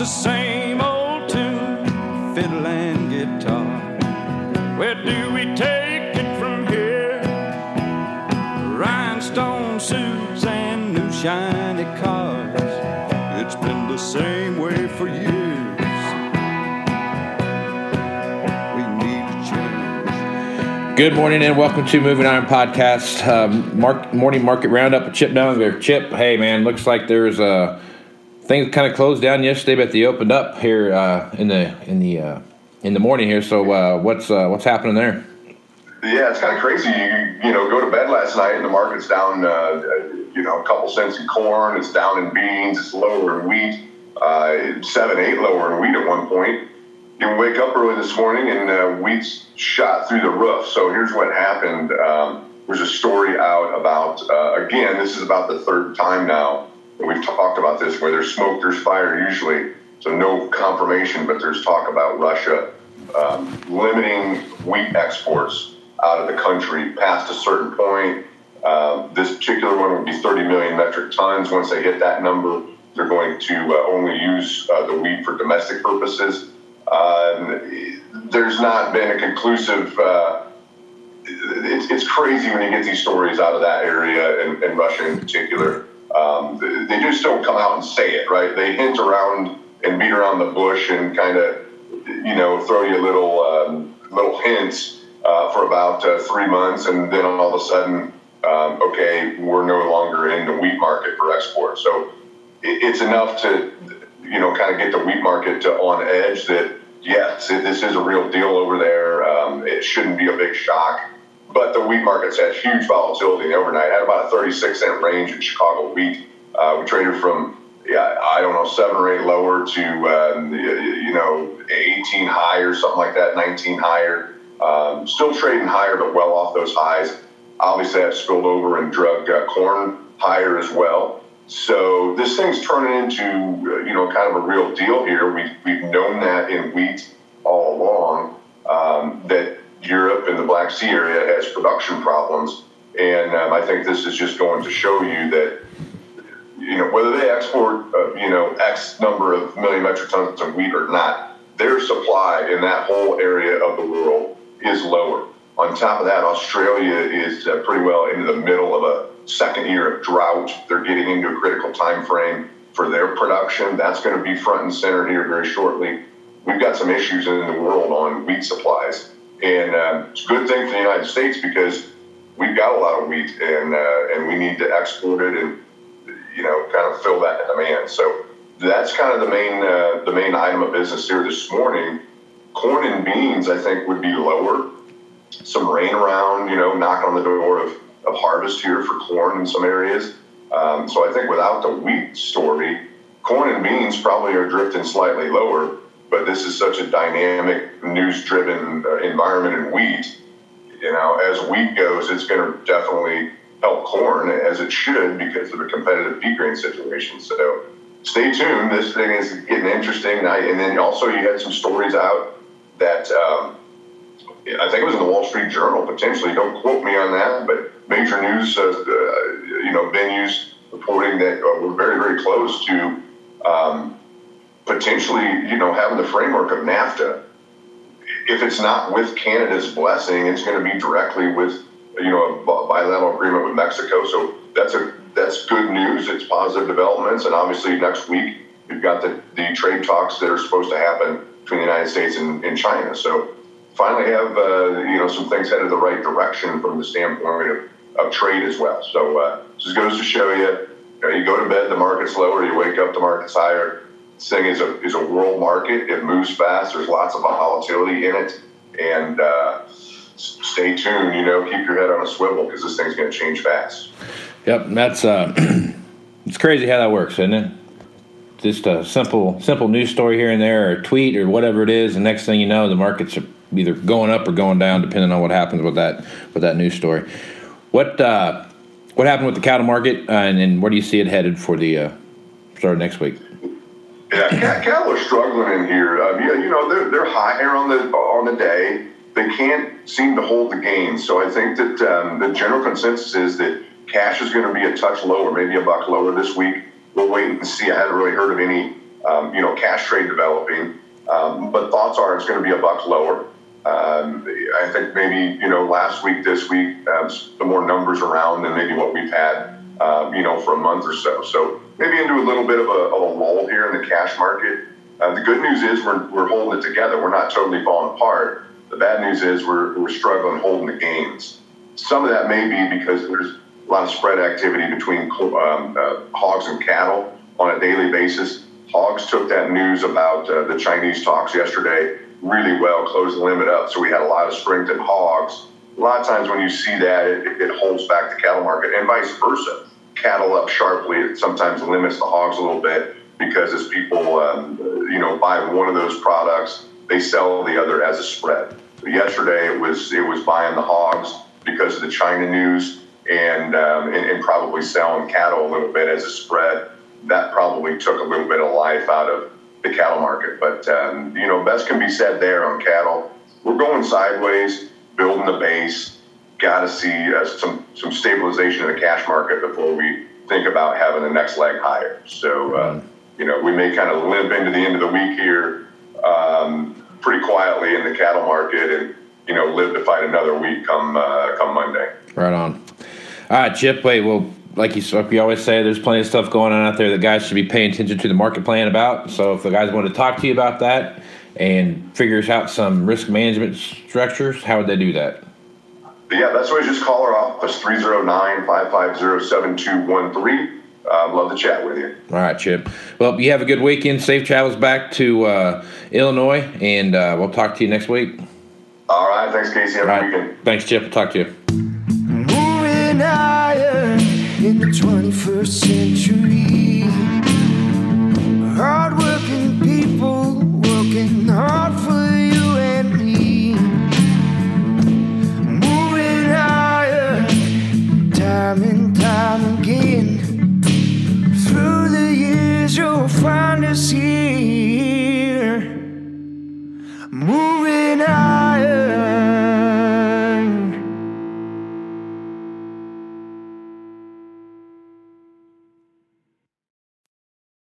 the same old tune, fiddle and guitar. Where do we take it from here? Rhinestone suits and new shiny cars. It's been the same way for years. We need to change. Good morning and welcome to Moving Iron Podcast. Um, mark, morning market roundup with Chip Dunn. Chip, hey man, looks like there's uh, things kind of closed down yesterday, but they opened up here uh, in the in the uh, in the morning here. So uh, what's uh, what's happening there? Yeah, it's kind of crazy. You, you know, go to bed last night and the market's down, uh, you know, a couple cents in corn. It's down in beans. It's lower in wheat. Uh, seven, eight lower in wheat at one point. You wake up early this morning and uh, wheat's shot through the roof. So here's what happened. Um, there's a story out about, uh, again, this is about the third time now that we've talked about this, where there's smoke, there's fire usually. So no confirmation, but there's talk about Russia um, limiting wheat exports out of the country past a certain point. Um, this particular one would be 30 million metric tons. Once they hit that number, they're going to uh, only use uh, the wheat for domestic purposes. Um, there's not been a conclusive. Uh, it's, it's crazy when you get these stories out of that area and, and Russia in particular. Um, they just don't come out and say it, right? They hint around and beat around the bush and kind of, you know, throw you little um, little hints uh, for about uh, three months, and then all of a sudden, um, okay, we're no longer in the wheat market for export. So it, it's enough to, you know, kind of get the wheat market to on edge that yes, this is a real deal over there. Um, it shouldn't be a big shock. But the wheat market's had huge volatility overnight. Had about a 36 cent range in Chicago wheat. Uh, we traded from yeah, I don't know, seven or eight lower to um, you know 18 high or something like that, 19 higher. Um, still trading higher, but well off those highs. Obviously, that spilled over and drug uh, corn higher as well. So this thing's turning into uh, you know kind of a real deal here. We we've known that in wheat all along um, that Europe and the Black Sea area has production problems, and um, I think this is just going to show you that you know, whether they export, uh, you know, X number of million metric tons of wheat or not, their supply in that whole area of the world is lower. On top of that, Australia is uh, pretty well into the middle of a second year of drought. They're getting into a critical time frame for their production. That's going to be front and center here very shortly. We've got some issues in the world on wheat supplies, and uh, it's a good thing for the United States because we've got a lot of wheat, and uh, and we need to export it and you know, kind of fill that demand. So that's kind of the main uh, the main item of business here this morning. Corn and beans, I think, would be lower. Some rain around, you know, knocking on the door of, of harvest here for corn in some areas. Um, so I think without the wheat story, corn and beans probably are drifting slightly lower. But this is such a dynamic, news-driven uh, environment in wheat. You know, as wheat goes, it's going to definitely help corn as it should because of a competitive feed grain situation. So stay tuned. This thing is getting interesting. And then also you had some stories out that um, I think it was in the Wall Street Journal potentially. Don't quote me on that, but major news, uh, uh, you know, venues reporting that uh, we're very very close to um, potentially, you know, having the framework of NAFTA. If it's not with Canada's blessing, it's going to be directly with you know, a bilateral agreement with Mexico. So that's a that's good news. It's positive developments, and obviously next week we've got the, the trade talks that are supposed to happen between the United States and, and China. So finally have uh, you know some things headed the right direction from the standpoint of, of trade as well. So uh, goes to show you, you, know, you go to bed, the market's lower, you wake up, the market's higher. Thing is a is a world market. It moves fast. There's lots of volatility in it, and uh, stay tuned. You know, keep your head on a swivel because this thing's going to change fast. Yep, that's uh, it's crazy how that works, isn't it? Just a simple simple news story here and there, or a tweet, or whatever it is. The next thing you know, the markets are either going up or going down, depending on what happens with that with that news story. What uh, what happened with the cattle market, uh, and, and where do you see it headed for the uh, start of next week? Yeah, cattle are struggling in here. Um, yeah, you know they're they're higher on the on the day they can't seem to hold the gains. So I think that um, the general consensus is that cash is going to be a touch lower, maybe a buck lower this week. We'll wait and see. I haven't really heard of any um, you know, cash trade developing. Um, but thoughts are it's going to be a buck lower. Um, I think maybe you know last week, this week, some more numbers around than maybe what we've had, um, you know, for a month or so. So maybe into a little bit of a, of a lull here in the cash market. Uh, the good news is we're, we're holding it together. We're not totally falling apart. The bad news is we're, we're struggling holding the gains. Some of that may be because there's a lot of spread activity between um, uh, hogs and cattle on a daily basis. Hogs took that news about uh, the Chinese talks yesterday really well, closed the limit up. So we had a lot of strength in hogs. A lot of times when you see that, it, it holds back the cattle market and vice versa. Cattle up sharply, it sometimes limits the hogs a little bit because as people, um, you know, buy one of those products, they sell the other as a spread. Yesterday it was it was buying the hogs because of the China news and, um, and, and probably selling cattle a little bit as a spread. That probably took a little bit of life out of the cattle market. But um, you know, best can be said there on cattle. We're going sideways, building the base. Got to see uh, some some stabilization in the cash market before we think about having the next leg higher. So uh, you know, we may kind of limp into the end of the week here um, pretty quietly in the cattle market, and you know, live to fight another week come uh, come Monday. Right on. All right, Chip. Wait, well, like you, like we always say, there's plenty of stuff going on out there that guys should be paying attention to the market plan about. So if the guys want to talk to you about that and figures out some risk management structures, how would they do that? Yeah, that's always just call our office 309 550 7213. Uh, love to chat with you. All right, Chip. Well, you have a good weekend. Safe travels back to uh, Illinois, and uh, we'll talk to you next week. All right. Thanks, Casey. Have a right. weekend. Thanks, Chip. We'll talk to you. Moving higher in the 21st century. Here. Moving higher.